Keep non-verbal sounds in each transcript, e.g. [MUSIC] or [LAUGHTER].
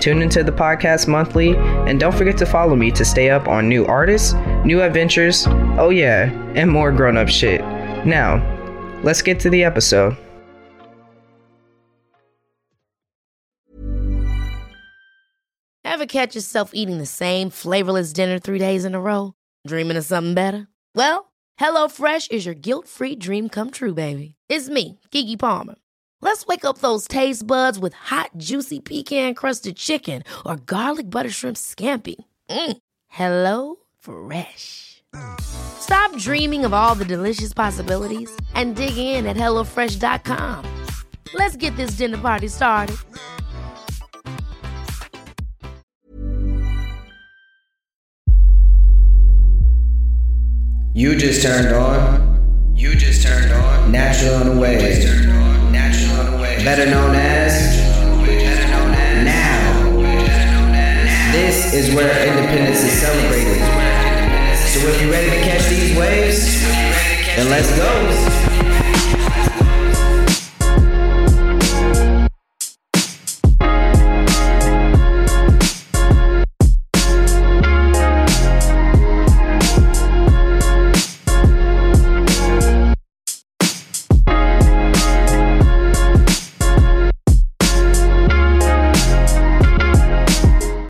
Tune into the podcast monthly, and don't forget to follow me to stay up on new artists, new adventures, oh yeah, and more grown up shit. Now, let's get to the episode. Ever catch yourself eating the same flavorless dinner three days in a row? Dreaming of something better? Well, HelloFresh is your guilt free dream come true, baby. It's me, Keke Palmer. Let's wake up those taste buds with hot, juicy pecan crusted chicken or garlic butter shrimp scampi. Mm. Hello Fresh. Stop dreaming of all the delicious possibilities and dig in at HelloFresh.com. Let's get this dinner party started. You just turned on. You just turned on. Natural. Natural on way. Better known as. Now. This is where independence is celebrated. So if you're ready to catch these waves, then let's go.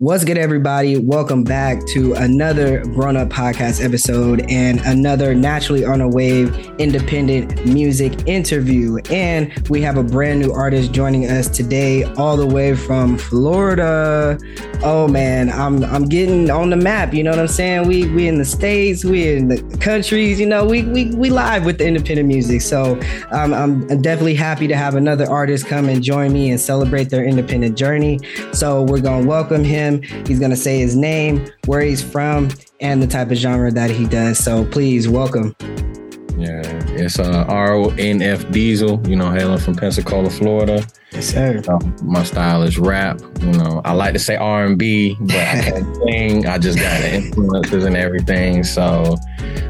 What's good, everybody? Welcome back to another Grown Up Podcast episode and another Naturally on a Wave independent music interview. And we have a brand new artist joining us today, all the way from Florida. Oh man, I'm I'm getting on the map. You know what I'm saying? We we in the states, we in the countries. You know, we we we live with the independent music. So um, I'm definitely happy to have another artist come and join me and celebrate their independent journey. So we're gonna welcome him. He's going to say his name, where he's from, and the type of genre that he does. So please welcome. Yeah, it's uh, RONF Diesel, you know, hailing from Pensacola, Florida. Yes, sir. Um, my style is rap. You know, I like to say R&B, but I can't [LAUGHS] sing. I just got influences and everything. So,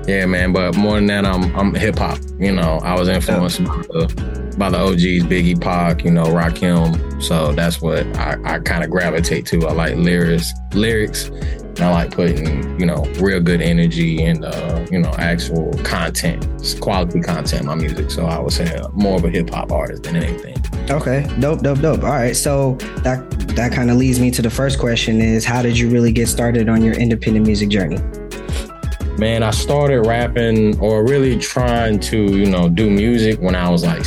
yeah, man. But more than that, I'm I'm hip hop. You know, I was influenced by the by the OGs, Biggie, Pac, you know, Rakim. So that's what I, I kind of gravitate to. I like lyrics, lyrics. And I like putting, you know, real good energy and uh, you know, actual content, quality content my music. So I would say more of a hip hop artist than anything. Okay, dope, dope, dope. All right, so that that kind of leads me to the first question: is how did you really get started on your independent music journey? Man, I started rapping or really trying to, you know, do music when I was like,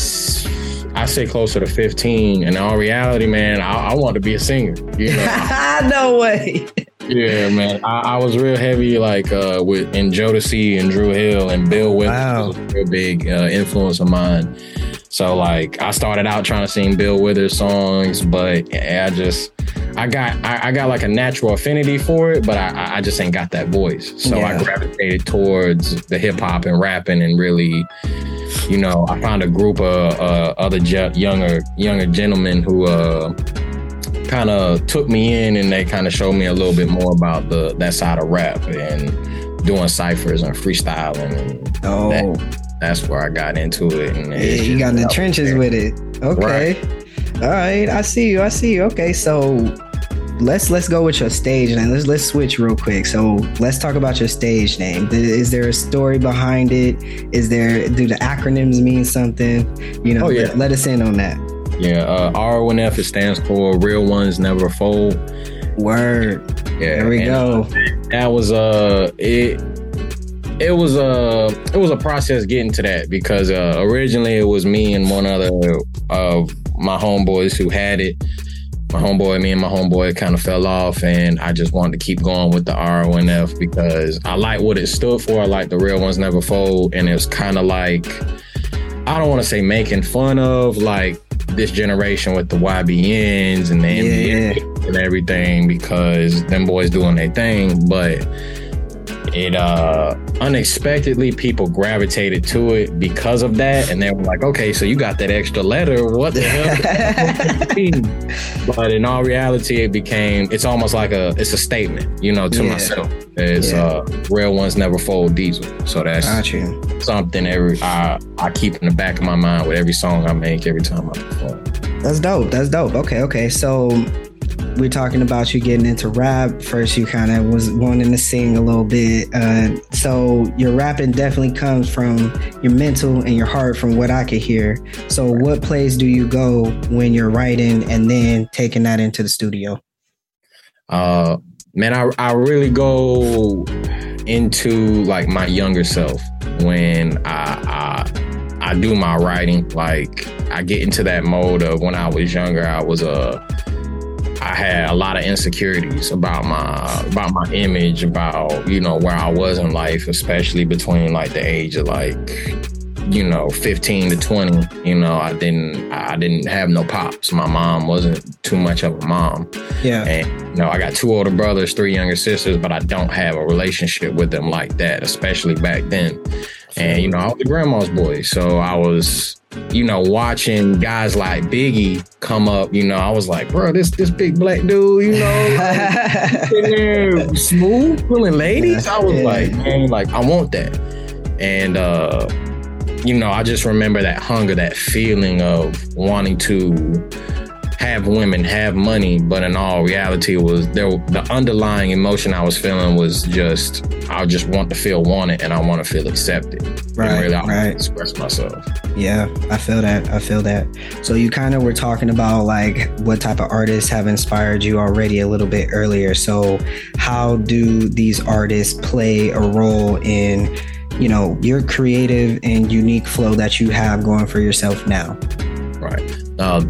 I say closer to 15. And in all reality, man, I, I wanted to be a singer. You know? [LAUGHS] no way. yeah, man. I, I, was real heavy, like uh, with in Jodeci and Dru Hill and Bill Withers wow. was a real big uh, influence of mine. So like, I started out trying to sing Bill Withers songs, but I just I got I, I, got like a natural affinity for it, but I, I just ain't got that voice. So yeah. I gravitated towards the hip hop and rapping, and really, you know, I found a group of uh, other je- younger younger gentlemen who uh, kind of took me in, and they kind of showed me a little bit more about the that side of rap and doing ciphers and freestyling. And oh. That, that's where I got into it. And yeah, you got in the trenches with it. Okay. Right. All right, I see you. I see you. Okay, so let's let's go with your stage name. Let's let's switch real quick. So let's talk about your stage name. Is there a story behind it? Is there do the acronyms mean something? You know, oh, yeah. let, let, us in on that. Yeah, uh, RONF it stands for Real Ones Never Fold. Word. Yeah, there we go. That was uh it it was a it was a process getting to that because uh, originally it was me and one other of my homeboys who had it. My homeboy, me and my homeboy kind of fell off, and I just wanted to keep going with the RONF because I like what it stood for. I like the real ones never fold, and it's kind of like I don't want to say making fun of like this generation with the YBNs and the yeah. and everything because them boys doing their thing, but it uh unexpectedly people gravitated to it because of that and they were like okay so you got that extra letter. What the hell? [LAUGHS] But in all reality it became it's almost like a it's a statement you know to yeah. myself. It's yeah. uh real ones never fold diesel so that's something every I, I keep in the back of my mind with every song i make every time i perform. That's dope. That's dope. Okay okay. So we're talking about you getting into rap. First, you kind of was wanting to sing a little bit. Uh, so your rapping definitely comes from your mental and your heart, from what I could hear. So, what place do you go when you're writing and then taking that into the studio? Uh, man, I I really go into like my younger self when I, I I do my writing. Like I get into that mode of when I was younger. I was a I had a lot of insecurities about my about my image, about you know where I was in life, especially between like the age of like you know 15 to 20 you know i didn't i didn't have no pops my mom wasn't too much of a mom yeah and you know i got two older brothers three younger sisters but i don't have a relationship with them like that especially back then and you know i was a grandma's boy so i was you know, watching guys like Biggie come up, you know, I was like, bro, this this big black dude, you know, like, [LAUGHS] smooth, pulling ladies. I was yeah. like, man, like I want that. And uh, you know, I just remember that hunger, that feeling of wanting to have women, have money, but in all reality, was there. The underlying emotion I was feeling was just I just want to feel wanted and I want to feel accepted. Right, really, I right. Express myself. Yeah, I feel that. I feel that. So you kind of were talking about like what type of artists have inspired you already a little bit earlier. So how do these artists play a role in you know your creative and unique flow that you have going for yourself now? Right. Uh,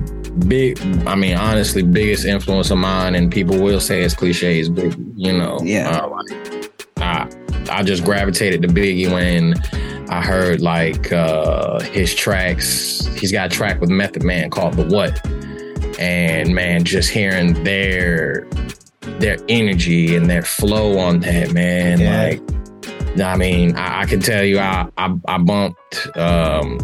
big i mean honestly biggest influence of mine and people will say it's cliches but you know yeah uh, I, I just gravitated to biggie when i heard like uh his tracks he's got a track with method man called the what and man just hearing their their energy and their flow on that man yeah. like I mean, I, I, can tell you, I I, I bumped um,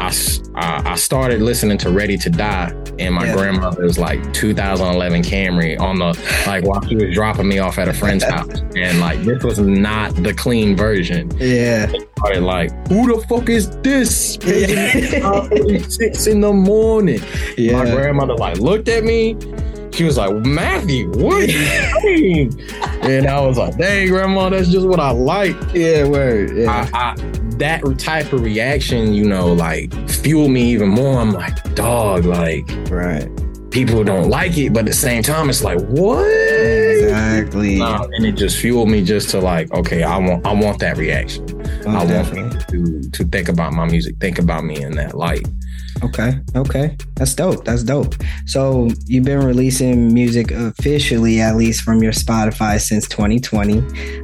I, I started listening to Ready to Die in my yeah. grandmother's like 2011 Camry on the like while she was dropping me off at a friend's [LAUGHS] house, and like this was not the clean version. Yeah, started like, who the fuck is this? [LAUGHS] Six in the morning. Yeah. My grandmother like looked at me. She was like, Matthew, what are you [LAUGHS] doing? And I was like, dang, grandma, that's just what I like. Yeah, word. Yeah. I, I, that type of reaction, you know, like fuel me even more. I'm like, dog, like, right. People don't like it, but at the same time, it's like, what? Exactly. and it just fueled me just to like, okay, I want, I want that reaction. Oh, I definitely. want to to think about my music, think about me in that light. Okay. Okay. That's dope. That's dope. So you've been releasing music officially, at least from your Spotify since 2020.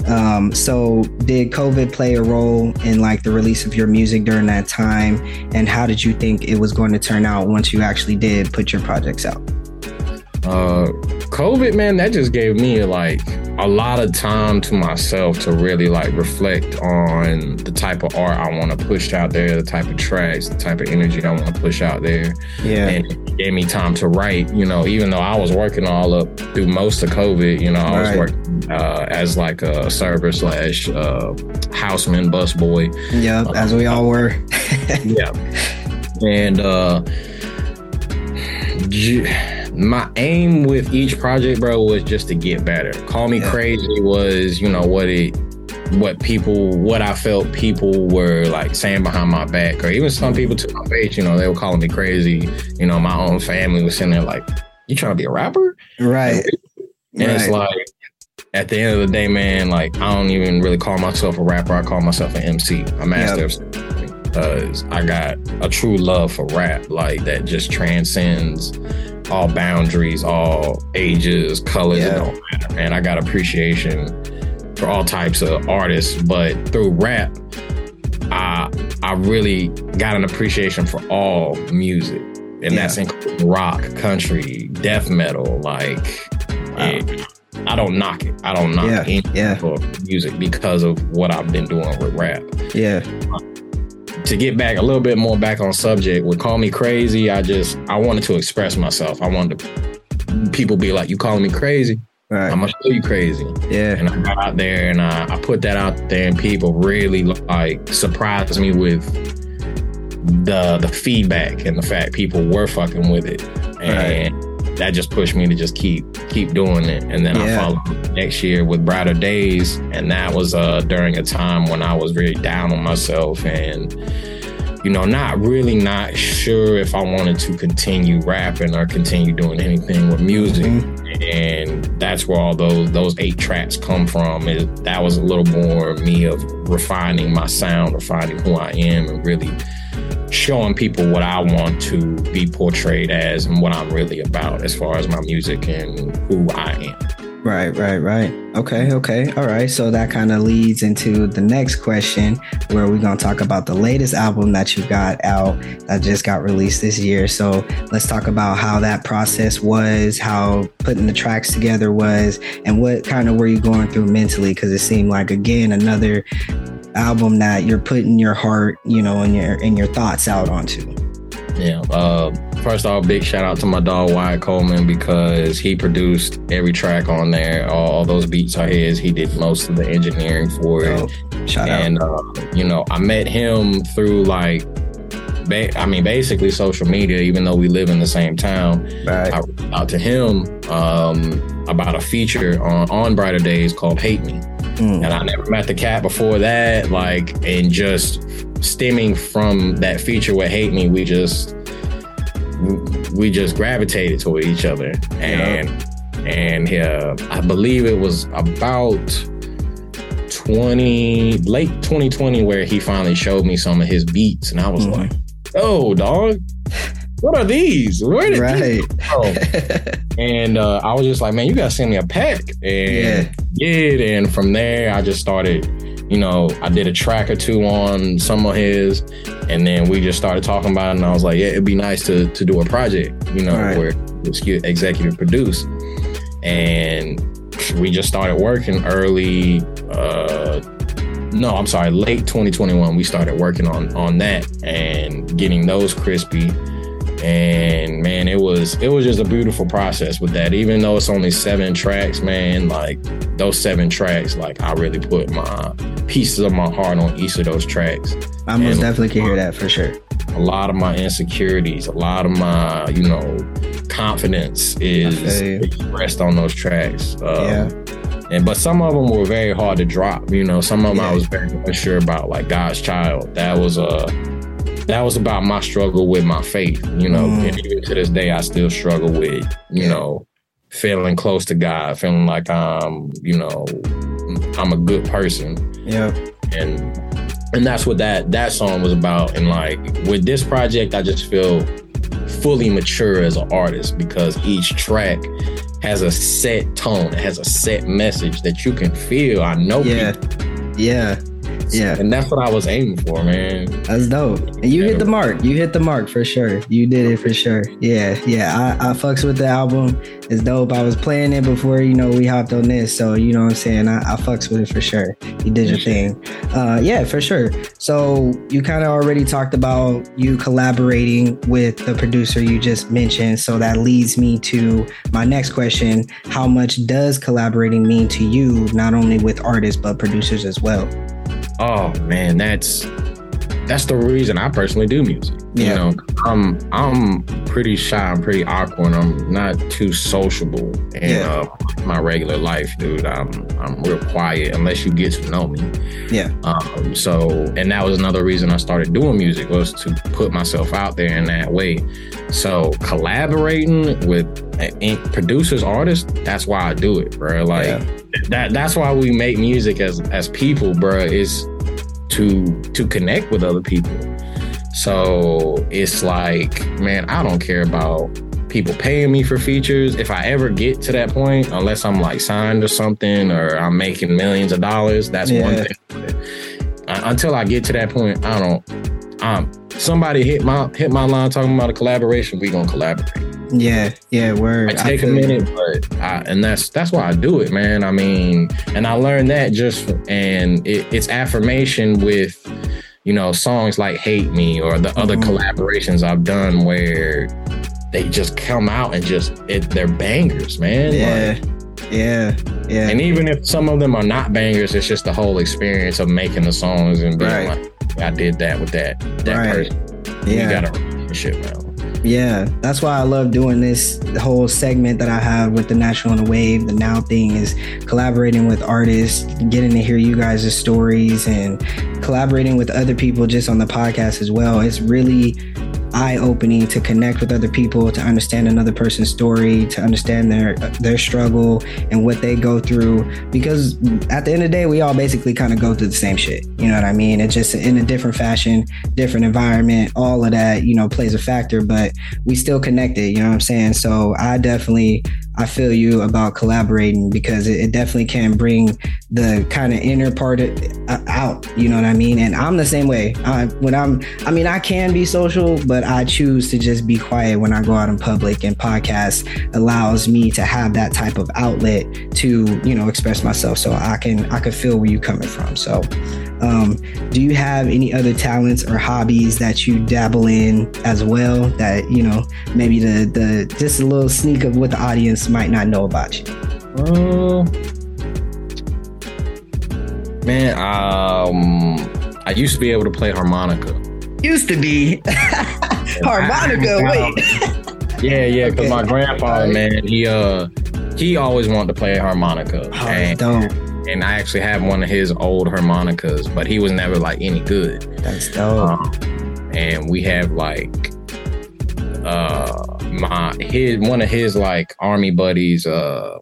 Um, so did COVID play a role in like the release of your music during that time? And how did you think it was going to turn out once you actually did put your projects out? Uh, COVID, man, that just gave me like a lot of time to myself to really like reflect on the type of art I want to push out there, the type of tracks, the type of energy I want to push out there. Yeah. And it gave me time to write, you know, even though I was working all up through most of COVID, you know, I was working uh, as like a server slash uh, houseman, busboy. Yeah, uh, as we all were. [LAUGHS] yeah. And, uh, my aim with each project, bro, was just to get better. Call me yeah. crazy was, you know, what it what people what I felt people were like saying behind my back, or even some people to my face, you know, they were calling me crazy. You know, my own family was sitting there like, You trying to be a rapper? Right. And right. it's like at the end of the day, man, like I don't even really call myself a rapper. I call myself an MC, a master yep. Because I got a true love for rap, like that just transcends all boundaries, all ages, colors, yeah. it don't matter. And I got appreciation for all types of artists, but through rap, I I really got an appreciation for all music. and yeah. that's including rock, country, death metal. Like, wow. it, I don't knock it. I don't knock yeah. any yeah. music because of what I've been doing with rap. Yeah. Uh, To get back a little bit more back on subject, would call me crazy. I just I wanted to express myself. I wanted to people be like, "You calling me crazy?" Right. I'm gonna show you crazy. Yeah. And I got out there and I, I put that out there, and people really like surprised me with the the feedback and the fact people were fucking with it, and right. That just pushed me to just keep keep doing it. And then yeah. I followed next year with Brighter Days, and that was uh during a time when I was very down on myself and you know, not really not sure if I wanted to continue rapping or continue doing anything with music. Mm-hmm. And that's where all those those eight tracks come from. It, that was a little more me of refining my sound, refining who I am, and really showing people what I want to be portrayed as and what I'm really about as far as my music and who I am. Right, right, right. Okay, okay. All right. So that kind of leads into the next question where we're going to talk about the latest album that you got out that just got released this year. So let's talk about how that process was, how putting the tracks together was, and what kind of were you going through mentally? Because it seemed like, again, another album that you're putting your heart, you know, and your and your thoughts out onto. Yeah. Uh, first off, big shout out to my dog Wyatt Coleman because he produced every track on there. All, all those beats are his. He did most of the engineering for it. Oh, shout and, out. Uh, you know, I met him through like Ba- I mean, basically social media, even though we live in the same town. Right. I reached out to him um, about a feature on, on Brighter Days called Hate Me. Mm. And I never met the cat before that. Like, and just stemming from that feature with Hate Me, we just we just gravitated toward each other, and yeah. and uh, I believe it was about twenty late 2020 where he finally showed me some of his beats, and I was mm-hmm. like, "Oh, dog." [LAUGHS] What are these? Where did right. these [LAUGHS] and uh, I was just like, man, you gotta send me a pack. And yeah. did. And from there, I just started you know, I did a track or two on some of his, and then we just started talking about it. And I was like, yeah, it'd be nice to to do a project, you know, right. where it's executive produce. And we just started working early. Uh, no, I'm sorry, late 2021. We started working on on that and getting those crispy and man it was it was just a beautiful process with that. Even though it's only seven tracks man like those seven tracks like i really put my pieces of my heart on each of those tracks. I most and definitely can hear that for sure. a lot of my insecurities a lot of my you know confidence is expressed on those tracks. Um, yeah. and but some of them were very hard to drop you know. Some of them yeah. i was very unsure about like god's child. That was a that was about my struggle with my faith, you know. Mm. And even to this day, I still struggle with, you know, feeling close to God, feeling like I'm, you know, I'm a good person. Yeah. And and that's what that that song was about. And like with this project, I just feel fully mature as an artist because each track has a set tone, it has a set message that you can feel. I know. Yeah. People. Yeah. Yeah. And that's what I was aiming for, man. That's dope. And you yeah. hit the mark. You hit the mark for sure. You did it for sure. Yeah. Yeah. I, I fucks with the album. It's dope. I was playing it before, you know, we hopped on this. So, you know what I'm saying? I, I fucks with it for sure. You did your thing. Uh, yeah, for sure. So you kind of already talked about you collaborating with the producer you just mentioned. So that leads me to my next question. How much does collaborating mean to you, not only with artists, but producers as well? Oh man, that's that's the reason I personally do music. Yeah. You know, I'm I'm pretty shy, I'm pretty awkward, I'm not too sociable in yeah. uh, my regular life, dude. I'm I'm real quiet unless you get to know me. Yeah. Um, so and that was another reason I started doing music was to put myself out there in that way. So collaborating with uh, producers, artists, that's why I do it, bro. Like yeah. that that's why we make music as as people, bro. Is to to connect with other people. So it's like, man, I don't care about people paying me for features. If I ever get to that point, unless I'm like signed or something or I'm making millions of dollars, that's yeah. one thing. Until I get to that point, I don't um, somebody hit my hit my line talking about a collaboration, we gonna collaborate. Yeah, yeah, word. I take I a minute, but I, and that's that's why I do it, man. I mean, and I learned that just and it, it's affirmation with you know songs like "Hate Me" or the mm-hmm. other collaborations I've done where they just come out and just it, they're bangers, man. Yeah. Like, yeah, yeah. And even if some of them are not bangers, it's just the whole experience of making the songs and being right. like, I did that with that that right. person. Yeah. You got a relationship now. Yeah, that's why I love doing this whole segment that I have with the Natural and the Wave. The Now thing is collaborating with artists, getting to hear you guys' stories, and collaborating with other people just on the podcast as well. It's really eye opening to connect with other people, to understand another person's story, to understand their their struggle and what they go through. Because at the end of the day, we all basically kind of go through the same shit. You know what I mean? It's just in a different fashion, different environment. All of that, you know, plays a factor, but we still connected. You know what I'm saying? So I definitely I feel you about collaborating because it, it definitely can bring the kind of inner part of, uh, out. You know what I mean? And I'm the same way. I, when I'm, I mean, I can be social, but I choose to just be quiet when I go out in public. And podcast allows me to have that type of outlet to, you know, express myself. So I can, I can feel where you're coming from. So, um, do you have any other talents or hobbies that you dabble in as well? That you know, maybe the the just a little sneak of what the audience might not know about you. Uh, man, um, I used to be able to play harmonica. Used to be [LAUGHS] harmonica. Wait. [LAUGHS] yeah, yeah, because okay. my grandfather, man, he uh he always wanted to play harmonica. Oh, and, dope and I actually have one of his old harmonicas, but he was never like any good. That's dope. Um, and we have like uh my his one of his like army buddies uh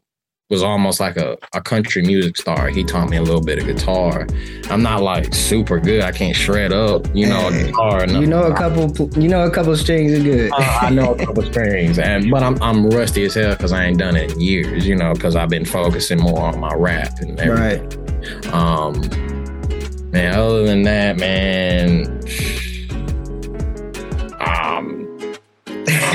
was almost like a, a country music star. He taught me a little bit of guitar. I'm not like super good. I can't shred up, you know, hey, a guitar. You know a couple. You know a couple strings are good. uh, I know a couple strings, and but I'm I'm rusty as hell because I ain't done it in years. You know, because I've been focusing more on my rap and everything. Right. Um. Man, other than that, man. [SIGHS]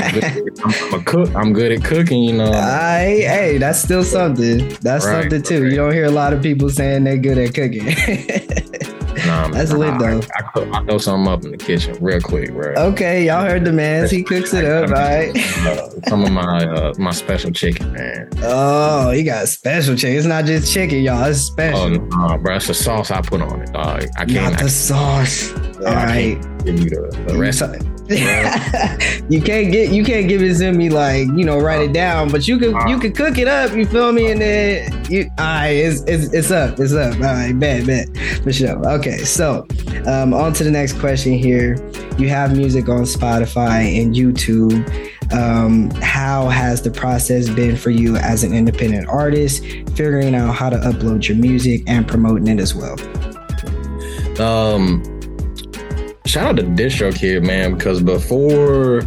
I'm, a cook. I'm good at cooking, you know. I, hey, that's still something. That's right, something too. Right. You don't hear a lot of people saying they're good at cooking. [LAUGHS] nah, that's lit I, though. I, I, cook, I throw something up in the kitchen real quick, bro. Okay, y'all heard the man. He cooks it up, right? Uh, some of my uh, my special chicken, man. Oh, he got special chicken. It's not just chicken, y'all. It's special. Oh, no, bro. It's the sauce I put on it, dog. I can't. Not the sauce. All right. Give you the, the rest. [LAUGHS] you can't get you can't give it to me like you know write it down, but you could you uh. could cook it up. You feel me? And then you, all right, it's, it's it's up, it's up. All right, bet bet for sure. Okay, so um, on to the next question here. You have music on Spotify and YouTube. Um, how has the process been for you as an independent artist, figuring out how to upload your music and promoting it as well? Um, shout out to DistroKid, man, because before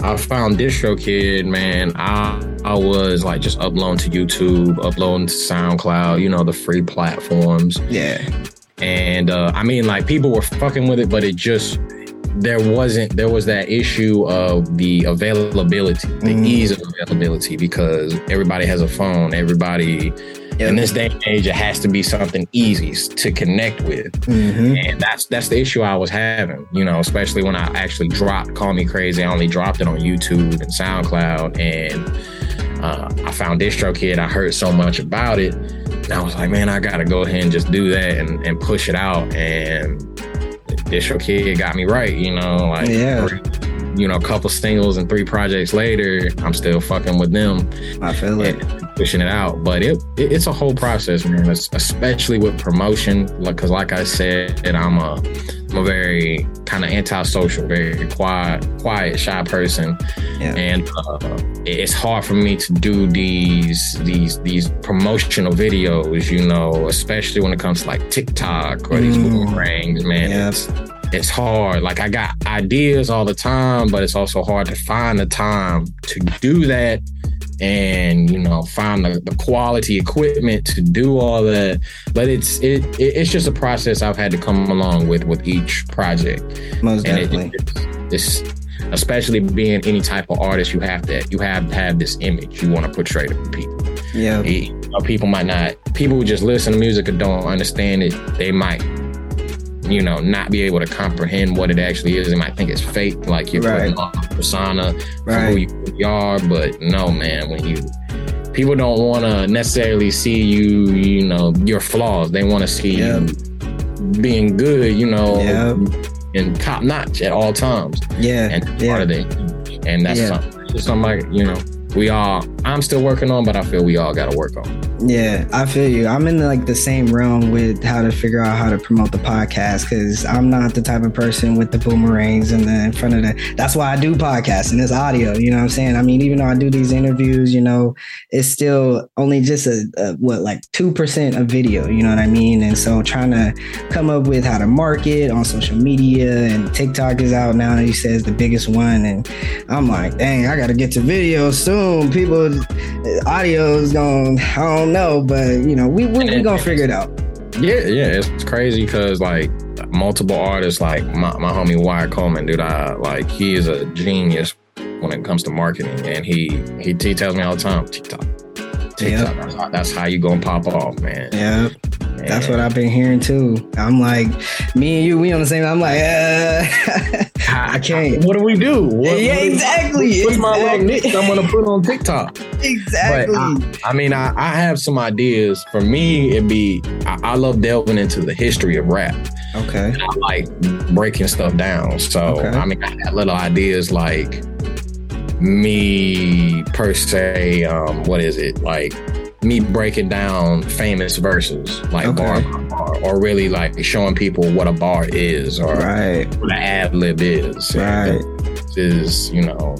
I found DistroKid, man, I I was like just uploading to YouTube, uploading to SoundCloud, you know, the free platforms. Yeah. And uh, I mean, like people were fucking with it, but it just there wasn't there was that issue of the availability, the mm. ease of availability, because everybody has a phone, everybody Yep. In this day and age, it has to be something easy to connect with, mm-hmm. and that's that's the issue I was having. You know, especially when I actually dropped "Call Me Crazy." I only dropped it on YouTube and SoundCloud, and uh, I found DistroKid. I heard so much about it, and I was like, man, I gotta go ahead and just do that and, and push it out. And DistroKid got me right. You know, like yeah. You know, a couple singles and three projects later, I'm still fucking with them. I feel it. Pushing it out. But it, it it's a whole process, man. especially with promotion, like because like I said, I'm a I'm a very kind of antisocial, very quiet, quiet, shy person, yeah. and uh, it's hard for me to do these these these promotional videos. You know, especially when it comes to like TikTok or these mm. boomerangs, man. Yeah. It's, it's hard. Like I got ideas all the time, but it's also hard to find the time to do that and you know find the, the quality equipment to do all that. But it's it, it, it's just a process i've had to come along with with each project. Most and definitely. it, it's, especially being any type of artist you have to you have to have this image you want to portray to people. Yeah. People might not people who just listen to music and don't understand it they might you know, not be able to comprehend what it actually is. They might think it's fake, like you're right. putting on a persona right. who you are. But no, man, when you people don't want to necessarily see you, you know, your flaws. They want to see you being good, you know, and top notch at all times. Yeah, and yeah. part of it, and that's yeah. something, something like you know we all I'm still working on, but I feel we all got to work on. Yeah, I feel you. I'm in like the same realm with how to figure out how to promote the podcast because I'm not the type of person with the boomerangs and the in front of the. That's why I do podcasts and it's audio. You know what I'm saying? I mean, even though I do these interviews, you know, it's still only just a, a what like two percent of video. You know what I mean? And so trying to come up with how to market on social media and TikTok is out now. He says the biggest one, and I'm like, dang, I got to get to video soon people audio is going I don't know, but you know, we we, we gonna figure it out. Yeah, yeah, it's crazy because like multiple artists, like my, my homie Wyatt Coleman, dude, I like he is a genius when it comes to marketing, and he he, he tells me all the time, TikTok, TikTok, yep. that's, how, that's how you gonna pop off, man. Yeah. That's what I've been hearing too. I'm like, me and you, we on the same. I'm like, uh, [LAUGHS] I can't. What do we do? What, yeah, what exactly. What's exactly. my little niche I'm gonna put on TikTok? [LAUGHS] Exactly. I, I, mean, I, I, have some ideas. For me, it'd be I, I, love delving into the history of rap. Okay. I like breaking stuff down. So okay. I mean, I had little ideas like me per se. Um, what is it like? Me breaking down famous verses like okay. bar bar, or really like showing people what a bar is or right. what an ad lib is. Right. Is you know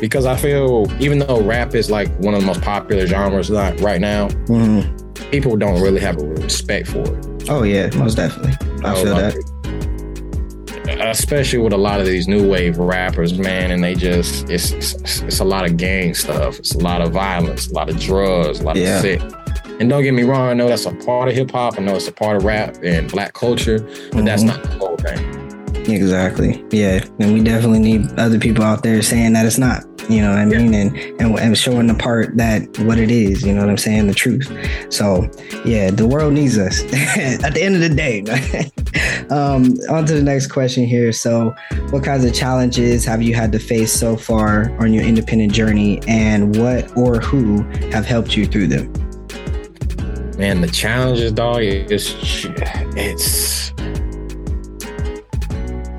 because I feel even though rap is like one of the most popular genres like right now, mm-hmm. people don't really have a respect for it. Oh yeah, most definitely. I feel like, that especially with a lot of these new wave rappers, man, and they just it's it's, it's a lot of gang stuff, it's a lot of violence, a lot of drugs, a lot yeah. of sick. And don't get me wrong, I know that's a part of hip hop, I know it's a part of rap and black culture, but mm-hmm. that's not the. Exactly. Yeah, and we definitely need other people out there saying that it's not. You know what I mean? And, and and showing the part that what it is. You know what I'm saying? The truth. So yeah, the world needs us. [LAUGHS] At the end of the day. [LAUGHS] um, on to the next question here. So, what kinds of challenges have you had to face so far on your independent journey, and what or who have helped you through them? Man, the challenges, dog, it's it's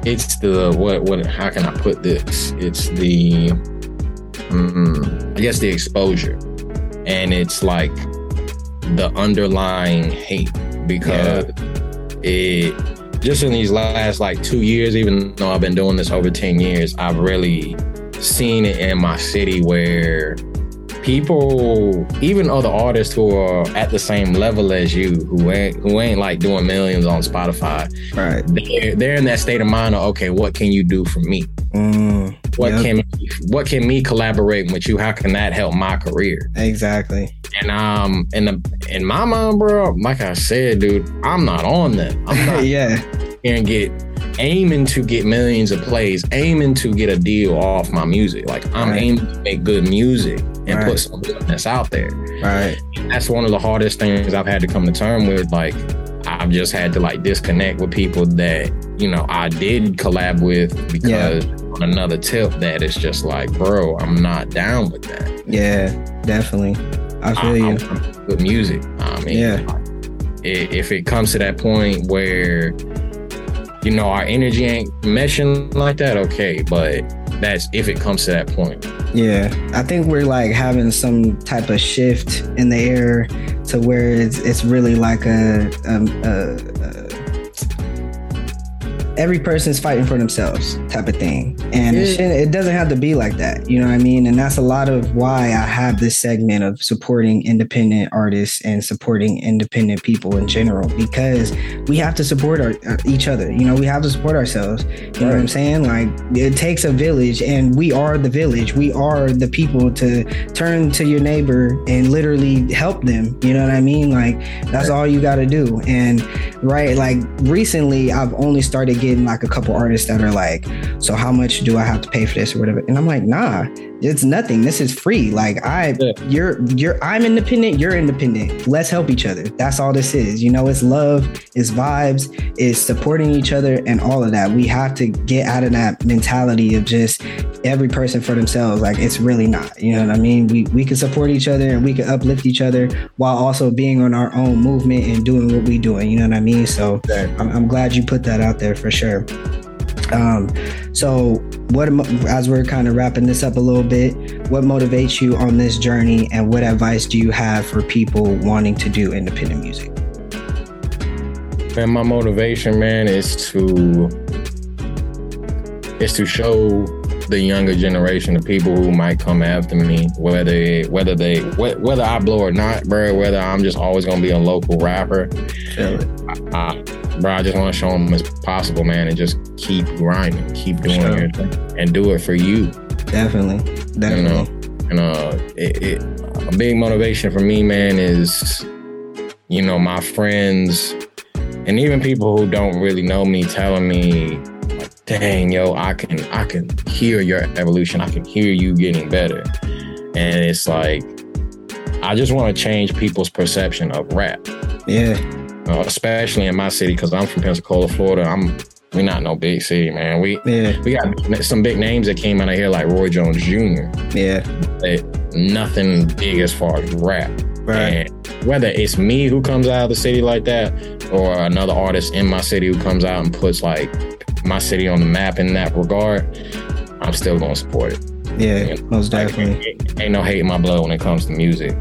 it's the what what how can I put this? It's the mm, I guess the exposure, and it's like the underlying hate because yeah. it just in these last like two years, even though I've been doing this over ten years, I've really seen it in my city where people, even other artists who are at the same level as you, who ain't who ain't like doing millions on Spotify, right? They're, they're in that state of mind of okay, what can you do for me? Mm, what yep. can what can me collaborating with you? How can that help my career? Exactly. And um, in the in my mind, bro, like I said, dude, I'm not on that. I'm [LAUGHS] not. yeah. And get aiming to get millions of plays, aiming to get a deal off my music. Like I'm right. aiming to make good music and right. put something that's out there. Right. And that's one of the hardest things I've had to come to term with. Like I've just had to like disconnect with people that, you know, I did collab with because yeah. on another tip that it's just like, bro, I'm not down with that. Yeah, definitely. I feel I, you. With music. I mean, yeah. if it comes to that point where you know, our energy ain't meshing like that, okay. But that's if it comes to that point. Yeah, I think we're like having some type of shift in the air to where it's it's really like a, um, a, a, a every person's fighting for themselves type of thing. And it, it, doesn't have to be like that. You know what I mean? And that's a lot of why I have this segment of supporting independent artists and supporting independent people in general, because we have to support our, uh, each other. You know, we have to support ourselves. You right. know what I'm saying? Like it takes a village and we are the village. We are the people to turn to your neighbor and literally help them. You know what I mean? Like that's right. all you got to do. And right, like recently I've only started getting like a couple artists that are like, so how much do I have to pay for this or whatever? And I'm like, nah, it's nothing. This is free. Like I, yeah. you're, you're, I'm independent. You're independent. Let's help each other. That's all this is. You know, it's love, it's vibes, it's supporting each other, and all of that. We have to get out of that mentality of just every person for themselves. Like it's really not. You know what I mean? We we can support each other and we can uplift each other while also being on our own movement and doing what we doing. You know what I mean? So I'm, I'm glad you put that out there for sure. Um, so what as we're kind of wrapping this up a little bit, what motivates you on this journey, and what advice do you have for people wanting to do independent music? Man, my motivation, man, is to is to show the younger generation, the people who might come after me, whether whether they whether I blow or not, bro, whether I'm just always gonna be a local rapper. I, bro, I just want to show them it's possible, man, and just keep grinding, keep doing sure. your thing, and do it for you. Definitely, definitely. You know, and uh, it, it, a big motivation for me, man, is you know my friends and even people who don't really know me telling me dang yo i can i can hear your evolution i can hear you getting better and it's like i just want to change people's perception of rap yeah uh, especially in my city because I'm from Pensacola, Florida. I'm we not no big city, man. We yeah. we got some big names that came out of here like Roy Jones Jr. Yeah, but nothing big as far as rap. Right. And whether it's me who comes out of the city like that, or another artist in my city who comes out and puts like my city on the map in that regard, I'm still gonna support it. Yeah, you know? most definitely. Like, ain't, ain't no hate in my blood when it comes to music.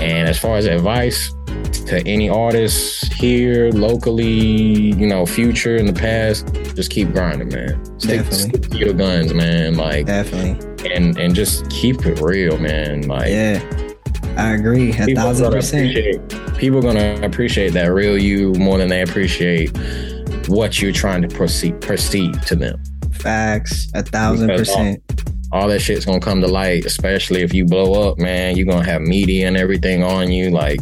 And as far as advice, to any artists here locally, you know, future in the past, just keep grinding, man. Stick, stick to your guns, man. Like definitely, and and just keep it real, man. Like yeah. I agree, a thousand percent. People are gonna appreciate that real you more than they appreciate what you're trying to proceed perceive to them. Facts, a thousand because percent. All, all that shit's gonna come to light, especially if you blow up, man. You're gonna have media and everything on you. Like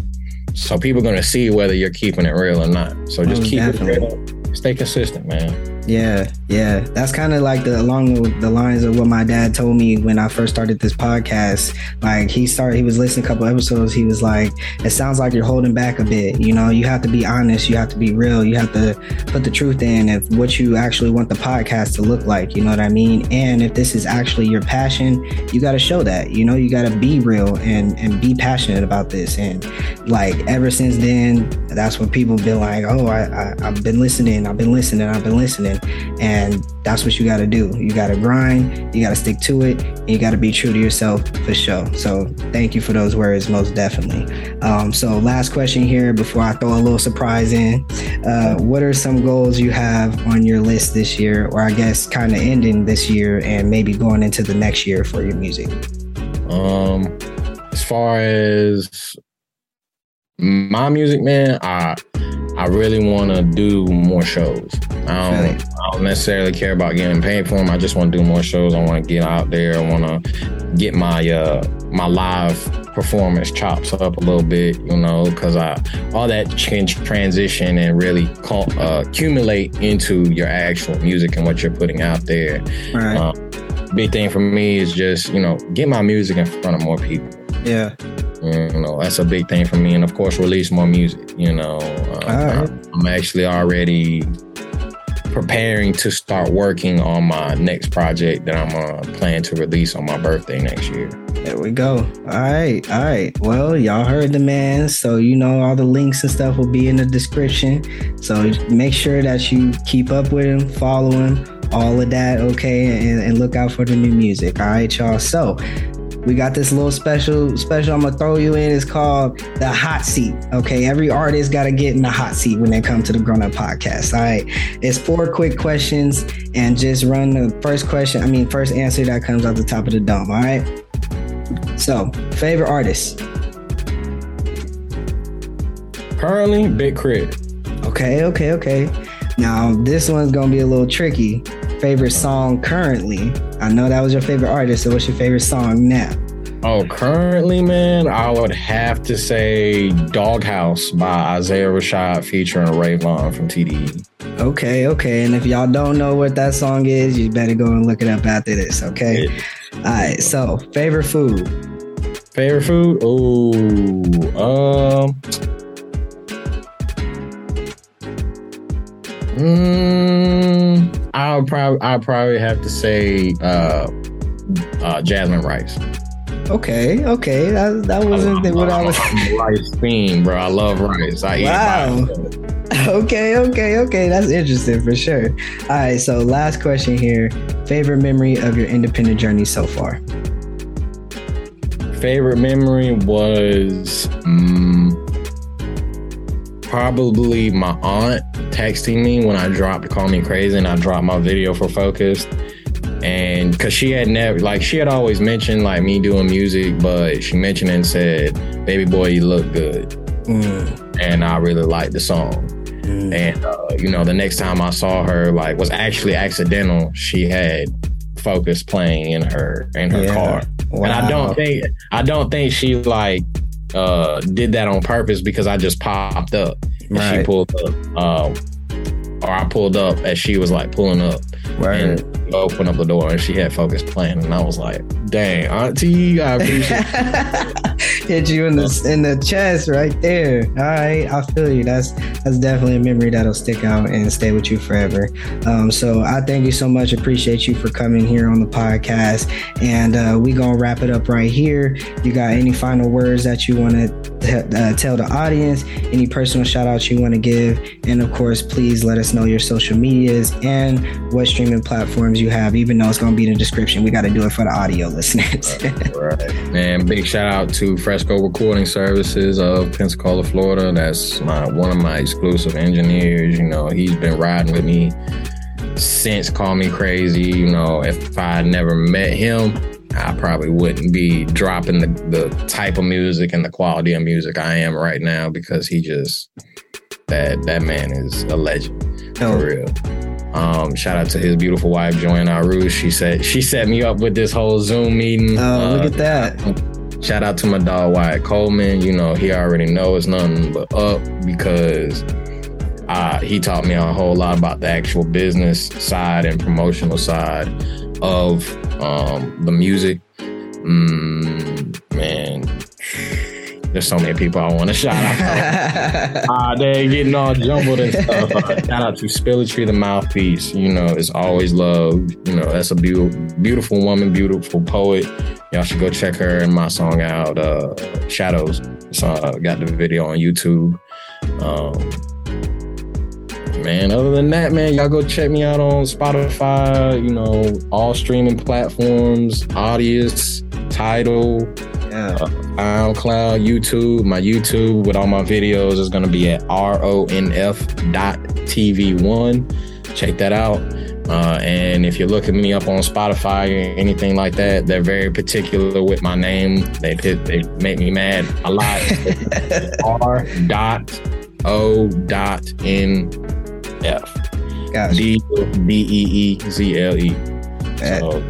so people are gonna see whether you're keeping it real or not. So just oh, keep definitely. it real. Stay consistent, man. Yeah, yeah. That's kind of like the along the, lines of what my dad told me when I first started this podcast. Like he started, he was listening a couple episodes. He was like, "It sounds like you're holding back a bit. You know, you have to be honest. You have to be real. You have to put the truth in of what you actually want the podcast to look like. You know what I mean? And if this is actually your passion, you got to show that. You know, you got to be real and and be passionate about this. And like ever since then, that's when people been like, "Oh, I, I I've been listening. I've been listening. I've been listening." And that's what you got to do. You got to grind, you got to stick to it, and you got to be true to yourself for sure. So thank you for those words, most definitely. Um, so, last question here before I throw a little surprise in. Uh, what are some goals you have on your list this year, or I guess kind of ending this year and maybe going into the next year for your music? Um, as far as my music, man, I I really want to do more shows. I don't, I don't necessarily care about getting paid for them. I just want to do more shows. I want to get out there. I want to get my uh my live performance chops up a little bit, you know, because I all that can transition and really uh, accumulate into your actual music and what you're putting out there. Right. Um, big thing for me is just you know get my music in front of more people. Yeah. You know, that's a big thing for me. And of course, release more music. You know, uh, right. I'm actually already preparing to start working on my next project that I'm uh, planning to release on my birthday next year. There we go. All right. All right. Well, y'all heard the man. So, you know, all the links and stuff will be in the description. So make sure that you keep up with him, follow him, all of that. Okay. And, and look out for the new music. All right, y'all. So, we got this little special special I'm gonna throw you in. It's called the hot seat. Okay, every artist got to get in the hot seat when they come to the Grown Up Podcast. All right, it's four quick questions, and just run the first question. I mean, first answer that comes out the top of the dome. All right. So, favorite artist. Currently, Big Crit. Okay, okay, okay. Now this one's gonna be a little tricky. Favorite song currently? I know that was your favorite artist. So what's your favorite song now? Oh, currently, man, I would have to say Doghouse by Isaiah Rashad featuring Ray Vaughn from TDE. Okay, okay. And if y'all don't know what that song is, you better go and look it up after this, okay? Yeah. All right, so favorite food. Favorite food? Oh, um Mm, I'll probably I'll probably have to say uh, uh, jasmine rice. Okay, okay, that that wasn't I, what I, I was. rice [LAUGHS] theme, bro. I love rice. I wow. okay, okay, okay. That's interesting for sure. All right, so last question here. Favorite memory of your independent journey so far? Favorite memory was um, probably my aunt texting me when I dropped Call Me Crazy and I dropped my video for Focus. And because she had never, like, she had always mentioned, like, me doing music, but she mentioned and said, Baby boy, you look good. Mm. And I really liked the song. Mm. And, uh, you know, the next time I saw her, like, was actually accidental. She had Focus playing in her in her yeah. car. Wow. And I don't think I don't think she like uh did that on purpose because I just popped up. Right. She pulled up, um, or I pulled up as she was like pulling up. Right. And opened up the door and she had focus playing, and I was like, "Dang, Auntie, I [LAUGHS] appreciate." [LAUGHS] Hit you in the in the chest right there. All right, I feel you. That's that's definitely a memory that'll stick out and stay with you forever. Um, so I thank you so much. Appreciate you for coming here on the podcast, and uh, we gonna wrap it up right here. You got any final words that you want to uh, tell the audience? Any personal shout outs you want to give? And of course, please let us know your social medias and what streaming platforms you have, even though it's to be in the description. We got to do it for the audio listeners. right. Man, big shout out to Fresco Recording Services of Pensacola, Florida. That's my one of my exclusive engineers. You know, he's been riding with me since Call Me Crazy. You know, if I never met him, I probably wouldn't be dropping the, the type of music and the quality of music I am right now because he just that that man is a legend oh. for real. Um, shout out to his beautiful wife, Joanne Aru. She said she set me up with this whole Zoom meeting. Oh, uh, look at that. Shout out to my dog Wyatt Coleman. You know, he already knows nothing but up because uh, he taught me a whole lot about the actual business side and promotional side of um, the music. Mm, man, there's so many people I want to shout out. [LAUGHS] uh, they're getting all jumbled and stuff. Uh, shout out to Spilletry, the mouthpiece. You know, it's always love. You know, that's a beautiful, beautiful woman, beautiful poet. Y'all should go check her and my song out, uh, Shadows. So I uh, got the video on YouTube. Um, man, other than that, man, y'all go check me out on Spotify, you know, all streaming platforms, Audius, Tidal, yeah. Uh, SoundCloud, YouTube. My YouTube with all my videos is going to be at ronf.tv1. Check that out. Uh, and if you're looking me up on Spotify or anything like that, they're very particular with my name. They they make me mad a lot. [LAUGHS] R dot O dot N F. D B E E Z L E. So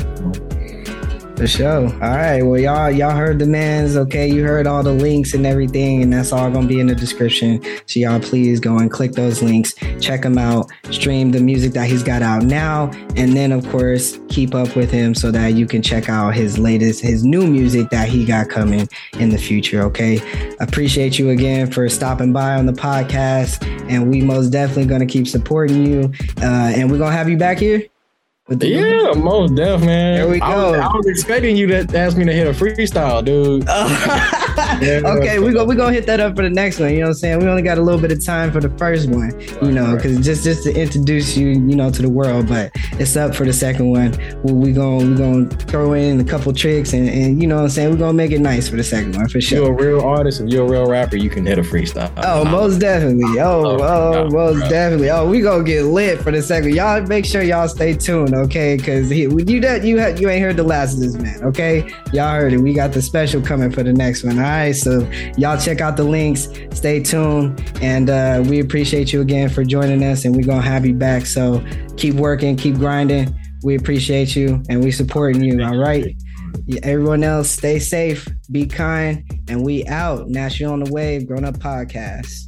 the show. All right. Well, y'all, y'all heard the man's okay. You heard all the links and everything, and that's all gonna be in the description. So y'all, please go and click those links, check him out, stream the music that he's got out now, and then of course keep up with him so that you can check out his latest, his new music that he got coming in the future. Okay. Appreciate you again for stopping by on the podcast, and we most definitely gonna keep supporting you, uh, and we're gonna have you back here yeah, most deaf, man. There we go. I was, I was, expecting you to ask me to hit a freestyle, dude. [LAUGHS] [LAUGHS] okay, we're gonna we gonna hit that up for the next one. You know what I'm saying? We only got a little bit of time for the first one, you know, because just just to introduce you, you know, to the world. But it's up for the second one. We gonna we gonna throw in a couple tricks and, and you know what I'm saying. We're gonna make it nice for the second one for sure. You're a real artist. If you're a real rapper, you can hit a freestyle. Oh, most definitely. Oh, oh, oh, oh most bro. definitely. Oh, we gonna get lit for the second. Y'all make sure y'all stay tuned, okay? Because you that you had you ain't heard the last of this man, okay? Y'all heard it. We got the special coming for the next one. All right, so y'all check out the links. Stay tuned, and uh, we appreciate you again for joining us, and we're gonna have you back. So keep working, keep grinding. We appreciate you, and we supporting you. All right. Everyone else, stay safe, be kind, and we out. National on the Wave, Grown Up Podcast.